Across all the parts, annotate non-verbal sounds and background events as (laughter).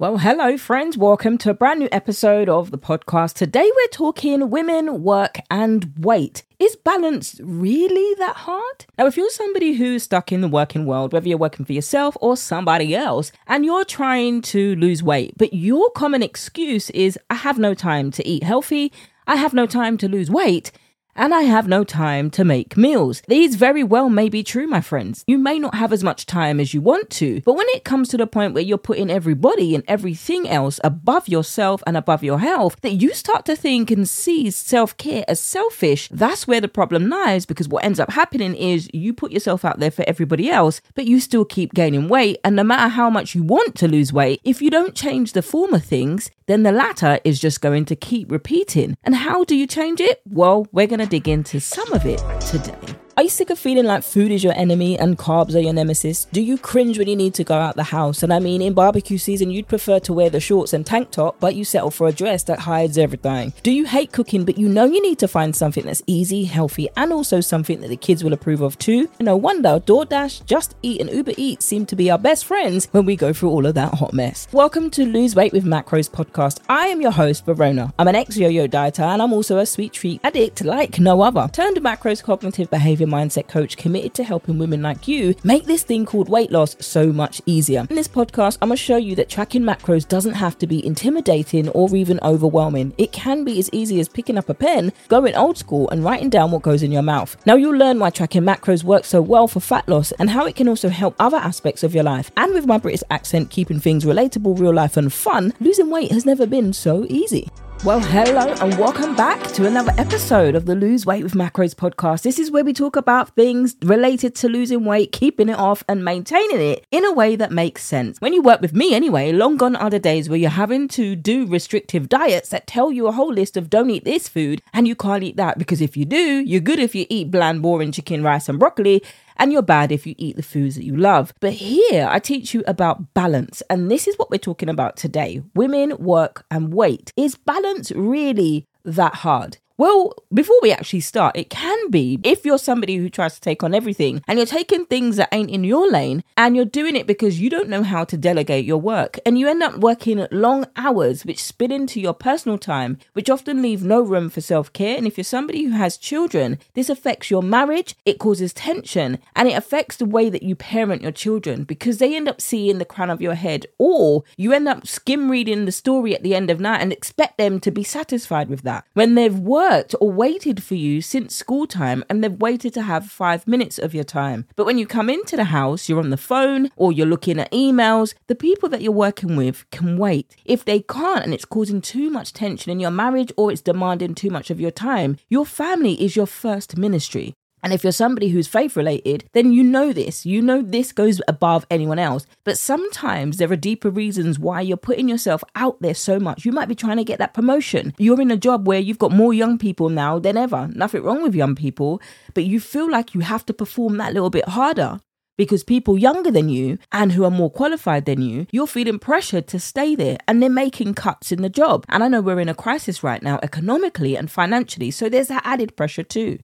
Well, hello, friends. Welcome to a brand new episode of the podcast. Today, we're talking women, work, and weight. Is balance really that hard? Now, if you're somebody who's stuck in the working world, whether you're working for yourself or somebody else, and you're trying to lose weight, but your common excuse is, I have no time to eat healthy, I have no time to lose weight and I have no time to make meals. These very well may be true, my friends. You may not have as much time as you want to, but when it comes to the point where you're putting everybody and everything else above yourself and above your health, that you start to think and see self care as selfish, that's where the problem lies because what ends up happening is you put yourself out there for everybody else, but you still keep gaining weight. And no matter how much you want to lose weight, if you don't change the former things, then the latter is just going to keep repeating. And how do you change it? Well, we're going to dig into some of it today. Are you sick of feeling like food is your enemy and carbs are your nemesis? Do you cringe when you need to go out the house? And I mean, in barbecue season, you'd prefer to wear the shorts and tank top, but you settle for a dress that hides everything. Do you hate cooking, but you know you need to find something that's easy, healthy, and also something that the kids will approve of too? No wonder DoorDash, Just Eat, and Uber Eats seem to be our best friends when we go through all of that hot mess. Welcome to Lose Weight with Macros podcast. I am your host, Verona. I'm an ex yo yo dieter, and I'm also a sweet treat addict like no other. Turned macros cognitive behavior mindset coach committed to helping women like you make this thing called weight loss so much easier. In this podcast, I'm going to show you that tracking macros doesn't have to be intimidating or even overwhelming. It can be as easy as picking up a pen, going old school, and writing down what goes in your mouth. Now, you'll learn why tracking macros works so well for fat loss and how it can also help other aspects of your life. And with my British accent, keeping things relatable, real life, and fun, losing weight has never been so easy. Well, hello, and welcome back to another episode of the Lose Weight with Macros podcast. This is where we talk about things related to losing weight, keeping it off, and maintaining it in a way that makes sense. When you work with me, anyway, long gone are the days where you're having to do restrictive diets that tell you a whole list of don't eat this food and you can't eat that because if you do, you're good if you eat bland, boring chicken, rice, and broccoli and you're bad if you eat the foods that you love. But here I teach you about balance, and this is what we're talking about today women, work, and weight. Is balance really that hard? Well, before we actually start, it can be if you're somebody who tries to take on everything and you're taking things that ain't in your lane and you're doing it because you don't know how to delegate your work and you end up working long hours which spit into your personal time, which often leave no room for self care. And if you're somebody who has children, this affects your marriage, it causes tension, and it affects the way that you parent your children because they end up seeing the crown of your head, or you end up skim reading the story at the end of night and expect them to be satisfied with that when they've worked worked or waited for you since school time and they've waited to have five minutes of your time. But when you come into the house, you're on the phone or you're looking at emails, the people that you're working with can wait. If they can't and it's causing too much tension in your marriage or it's demanding too much of your time, your family is your first ministry. And if you're somebody who's faith related, then you know this. You know this goes above anyone else. But sometimes there are deeper reasons why you're putting yourself out there so much. You might be trying to get that promotion. You're in a job where you've got more young people now than ever. Nothing wrong with young people, but you feel like you have to perform that little bit harder because people younger than you and who are more qualified than you, you're feeling pressured to stay there and they're making cuts in the job. And I know we're in a crisis right now, economically and financially, so there's that added pressure too.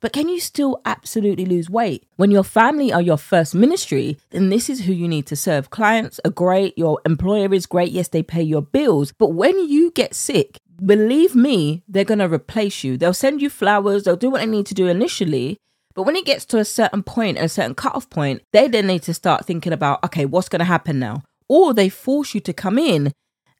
But can you still absolutely lose weight? When your family are your first ministry, then this is who you need to serve. Clients are great, your employer is great, yes, they pay your bills. But when you get sick, believe me, they're going to replace you. They'll send you flowers, they'll do what they need to do initially. But when it gets to a certain point, a certain cutoff point, they then need to start thinking about, okay, what's going to happen now? Or they force you to come in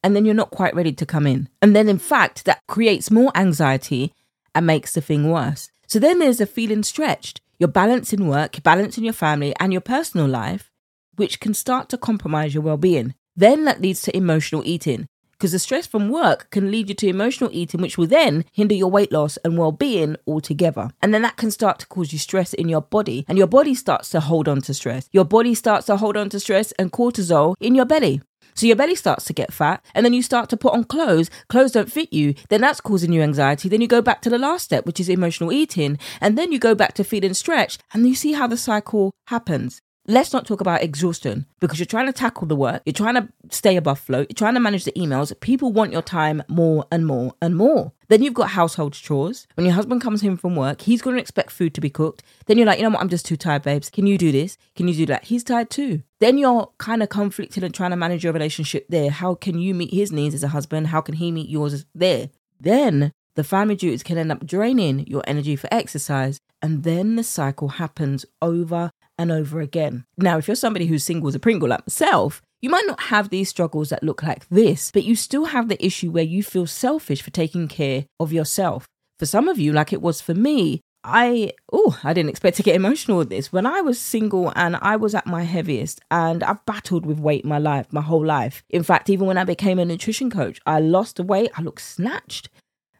and then you're not quite ready to come in. And then, in fact, that creates more anxiety and makes the thing worse. So then there's a feeling stretched. Your balance in work, balance in your family, and your personal life, which can start to compromise your well being. Then that leads to emotional eating, because the stress from work can lead you to emotional eating, which will then hinder your weight loss and well being altogether. And then that can start to cause you stress in your body, and your body starts to hold on to stress. Your body starts to hold on to stress and cortisol in your belly. So your belly starts to get fat, and then you start to put on clothes. Clothes don't fit you. Then that's causing you anxiety. Then you go back to the last step, which is emotional eating. And then you go back to feeling stretched, and you see how the cycle happens. let's not talk about exhaustion because you're trying to tackle the work, you're trying to stay above float, you're trying to manage the emails. People want your time more and more and more. Then you've got household chores. When your husband comes home from work, he's going to expect food to be cooked. Then you're like, you know what, I'm just too tired, babes. Can you do this? Can you do that? He's tired too. Then you're kind of conflicted and trying to manage your relationship there. How can you meet his needs as a husband? How can he meet yours there? Then the family duties can end up draining your energy for exercise. And then the cycle happens over and over again. Now, if you're somebody who's single as a Pringle like myself, you might not have these struggles that look like this, but you still have the issue where you feel selfish for taking care of yourself. For some of you, like it was for me, I oh, I didn't expect to get emotional with this. When I was single and I was at my heaviest and I've battled with weight my life, my whole life. In fact, even when I became a nutrition coach, I lost the weight, I looked snatched.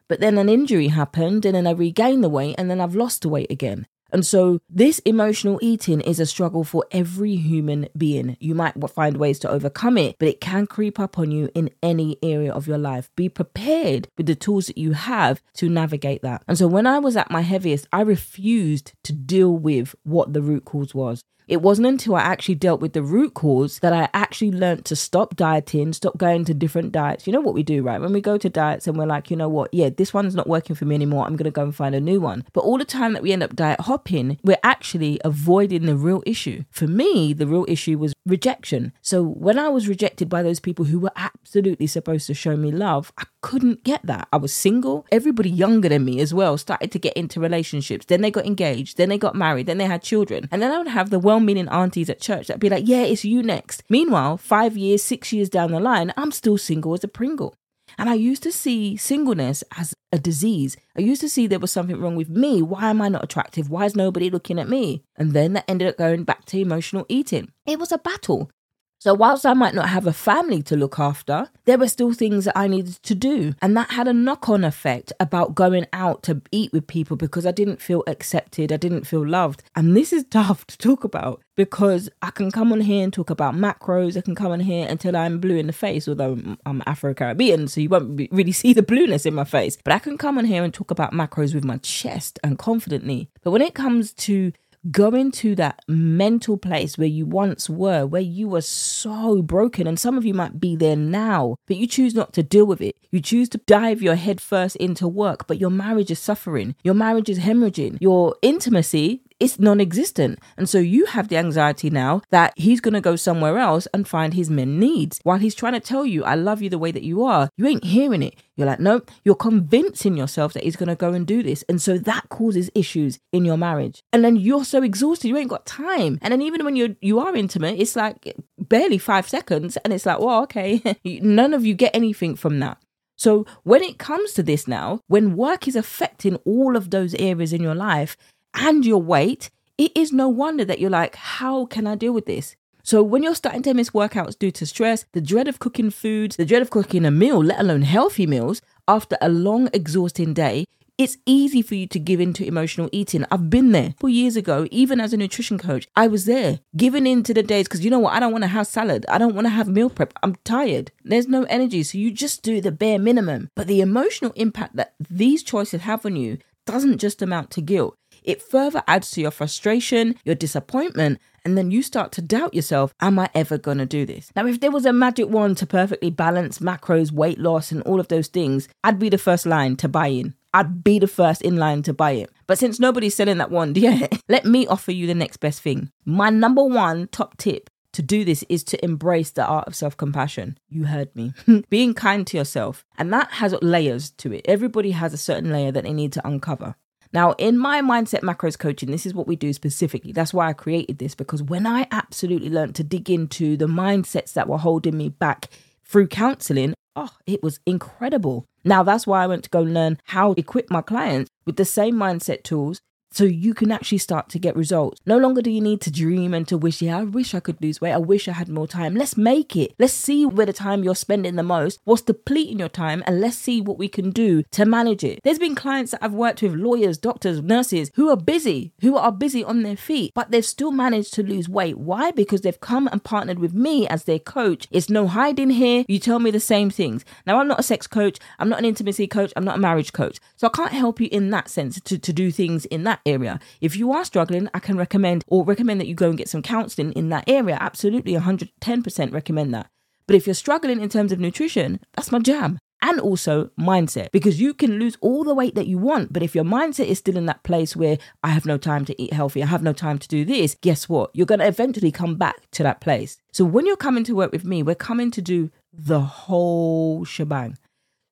But then an injury happened and then I regained the weight and then I've lost the weight again. And so, this emotional eating is a struggle for every human being. You might find ways to overcome it, but it can creep up on you in any area of your life. Be prepared with the tools that you have to navigate that. And so, when I was at my heaviest, I refused to deal with what the root cause was. It wasn't until I actually dealt with the root cause that I actually learned to stop dieting, stop going to different diets. You know what we do, right? When we go to diets and we're like, you know what, yeah, this one's not working for me anymore. I'm going to go and find a new one. But all the time that we end up diet hopping, we're actually avoiding the real issue. For me, the real issue was rejection. So when I was rejected by those people who were absolutely supposed to show me love, I couldn't get that. I was single. Everybody younger than me as well started to get into relationships. Then they got engaged. Then they got married. Then they had children. And then I would have the well meaning aunties at church that'd be like, yeah, it's you next. Meanwhile, five years, six years down the line, I'm still single as a Pringle. And I used to see singleness as a disease. I used to see there was something wrong with me. Why am I not attractive? Why is nobody looking at me? And then that ended up going back to emotional eating. It was a battle. So, whilst I might not have a family to look after, there were still things that I needed to do. And that had a knock on effect about going out to eat with people because I didn't feel accepted, I didn't feel loved. And this is (laughs) tough to talk about because I can come on here and talk about macros. I can come on here until I'm blue in the face, although I'm Afro Caribbean, so you won't really see the blueness in my face. But I can come on here and talk about macros with my chest and confidently. But when it comes to go into that mental place where you once were, where you were so broken. And some of you might be there now, but you choose not to deal with it. You choose to dive your head first into work, but your marriage is suffering. Your marriage is hemorrhaging. Your intimacy it's non-existent. And so you have the anxiety now that he's going to go somewhere else and find his men needs while he's trying to tell you, I love you the way that you are. You ain't hearing it. You're like, nope, you're convincing yourself that he's going to go and do this. And so that causes issues in your marriage. And then you're so exhausted, you ain't got time. And then even when you're, you are intimate, it's like barely five seconds. And it's like, well, okay, (laughs) none of you get anything from that. So when it comes to this now, when work is affecting all of those areas in your life, and your weight, it is no wonder that you're like, how can I deal with this? So when you're starting to miss workouts due to stress, the dread of cooking foods, the dread of cooking a meal, let alone healthy meals, after a long, exhausting day, it's easy for you to give in to emotional eating. I've been there. Four years ago, even as a nutrition coach, I was there, giving in to the days because you know what? I don't want to have salad. I don't want to have meal prep. I'm tired. There's no energy. So you just do the bare minimum. But the emotional impact that these choices have on you doesn't just amount to guilt. It further adds to your frustration, your disappointment, and then you start to doubt yourself Am I ever going to do this? Now, if there was a magic wand to perfectly balance macros, weight loss, and all of those things, I'd be the first line to buy in. I'd be the first in line to buy it. But since nobody's selling that wand (laughs) yet, let me offer you the next best thing. My number one top tip to do this is to embrace the art of self compassion. You heard me. (laughs) Being kind to yourself. And that has layers to it. Everybody has a certain layer that they need to uncover. Now, in my mindset macros coaching, this is what we do specifically. That's why I created this because when I absolutely learned to dig into the mindsets that were holding me back through counseling, oh, it was incredible. Now, that's why I went to go learn how to equip my clients with the same mindset tools so you can actually start to get results. No longer do you need to dream and to wish, yeah, I wish I could lose weight. I wish I had more time. Let's make it. Let's see where the time you're spending the most, what's depleting your time, and let's see what we can do to manage it. There's been clients that I've worked with, lawyers, doctors, nurses, who are busy, who are busy on their feet, but they've still managed to lose weight. Why? Because they've come and partnered with me as their coach. It's no hiding here. You tell me the same things. Now, I'm not a sex coach, I'm not an intimacy coach, I'm not a marriage coach. So I can't help you in that sense to, to do things in that area. If you are struggling, I can recommend or recommend that you go and get some counseling in that area. Absolutely 110% recommend that. But if you're struggling in terms of nutrition, that's my jam and also mindset because you can lose all the weight that you want but if your mindset is still in that place where i have no time to eat healthy i have no time to do this guess what you're going to eventually come back to that place so when you're coming to work with me we're coming to do the whole shebang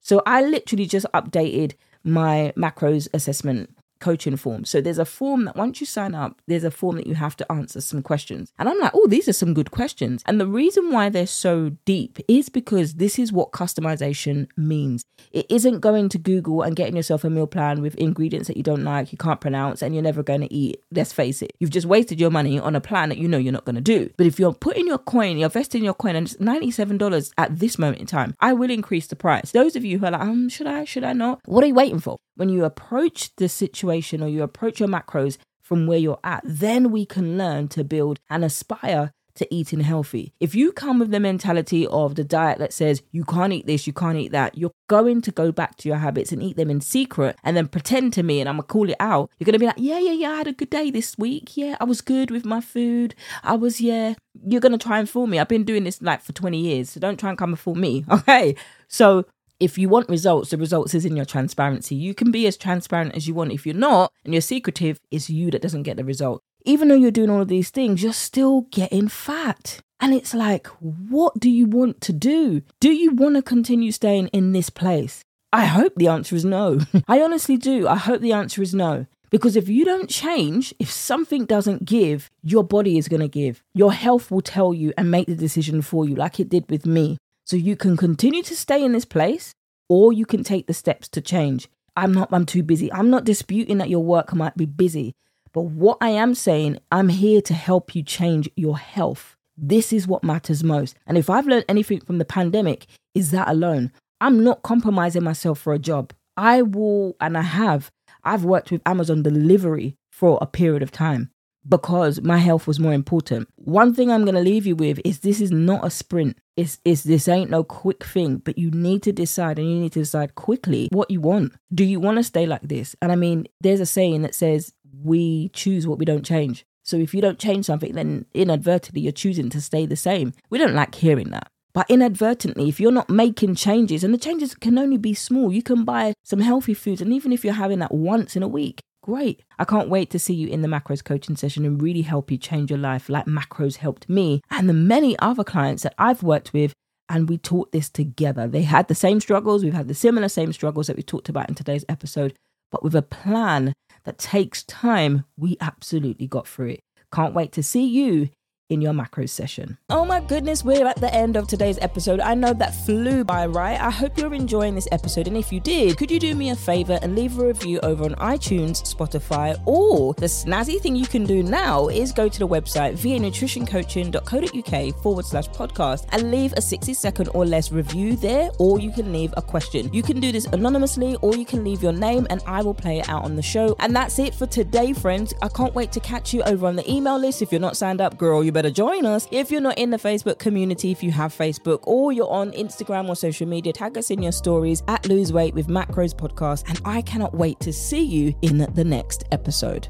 so i literally just updated my macros assessment coaching form. So there's a form that once you sign up, there's a form that you have to answer some questions. And I'm like, oh, these are some good questions. And the reason why they're so deep is because this is what customization means. It isn't going to Google and getting yourself a meal plan with ingredients that you don't like, you can't pronounce, and you're never going to eat. Let's face it, you've just wasted your money on a plan that you know you're not going to do. But if you're putting your coin, you're investing your coin, and it's $97 at this moment in time, I will increase the price. Those of you who are like, um, should I, should I not? What are you waiting for? When you approach the situation or you approach your macros from where you're at, then we can learn to build and aspire to eating healthy. If you come with the mentality of the diet that says you can't eat this, you can't eat that, you're going to go back to your habits and eat them in secret and then pretend to me and I'm gonna call it out. You're gonna be like, yeah, yeah, yeah, I had a good day this week. Yeah, I was good with my food. I was, yeah. You're gonna try and fool me. I've been doing this like for 20 years, so don't try and come and fool me. (laughs) Okay. So if you want results, the results is in your transparency. You can be as transparent as you want. If you're not and you're secretive, it's you that doesn't get the result. Even though you're doing all of these things, you're still getting fat. And it's like, what do you want to do? Do you want to continue staying in this place? I hope the answer is no. (laughs) I honestly do. I hope the answer is no. Because if you don't change, if something doesn't give, your body is going to give. Your health will tell you and make the decision for you, like it did with me. So you can continue to stay in this place or you can take the steps to change. I'm not, I'm too busy. I'm not disputing that your work might be busy. But what I am saying, I'm here to help you change your health. This is what matters most. And if I've learned anything from the pandemic, is that alone. I'm not compromising myself for a job. I will, and I have, I've worked with Amazon delivery for a period of time because my health was more important. One thing I'm going to leave you with is this is not a sprint. It's, it's this ain't no quick thing, but you need to decide and you need to decide quickly what you want. Do you want to stay like this? And I mean, there's a saying that says we choose what we don't change. So if you don't change something, then inadvertently you're choosing to stay the same. We don't like hearing that. But inadvertently, if you're not making changes, and the changes can only be small, you can buy some healthy foods. And even if you're having that once in a week, great. I can't wait to see you in the macros coaching session and really help you change your life like macros helped me and the many other clients that I've worked with. And we taught this together. They had the same struggles. We've had the similar same struggles that we talked about in today's episode, but with a plan that takes time, we absolutely got through it. Can't wait to see you in your macros session. Oh my goodness, we're at the end of today's episode. I know that flew by, right? I hope you're enjoying this episode. And if you did, could you do me a favor and leave a review over on iTunes, Spotify, or the snazzy thing you can do now is go to the website vanutritioncoaching.co.uk forward slash podcast and leave a 60 second or less review there, or you can leave a question. You can do this anonymously, or you can leave your name and I will play it out on the show. And that's it for today, friends. I can't wait to catch you over on the email list. If you're not signed up, girl, you better join us. If you're not in the Facebook community, if you have Facebook or you're on Instagram or social media, tag us in your stories at Lose Weight with Macros Podcast. And I cannot wait to see you in the next episode.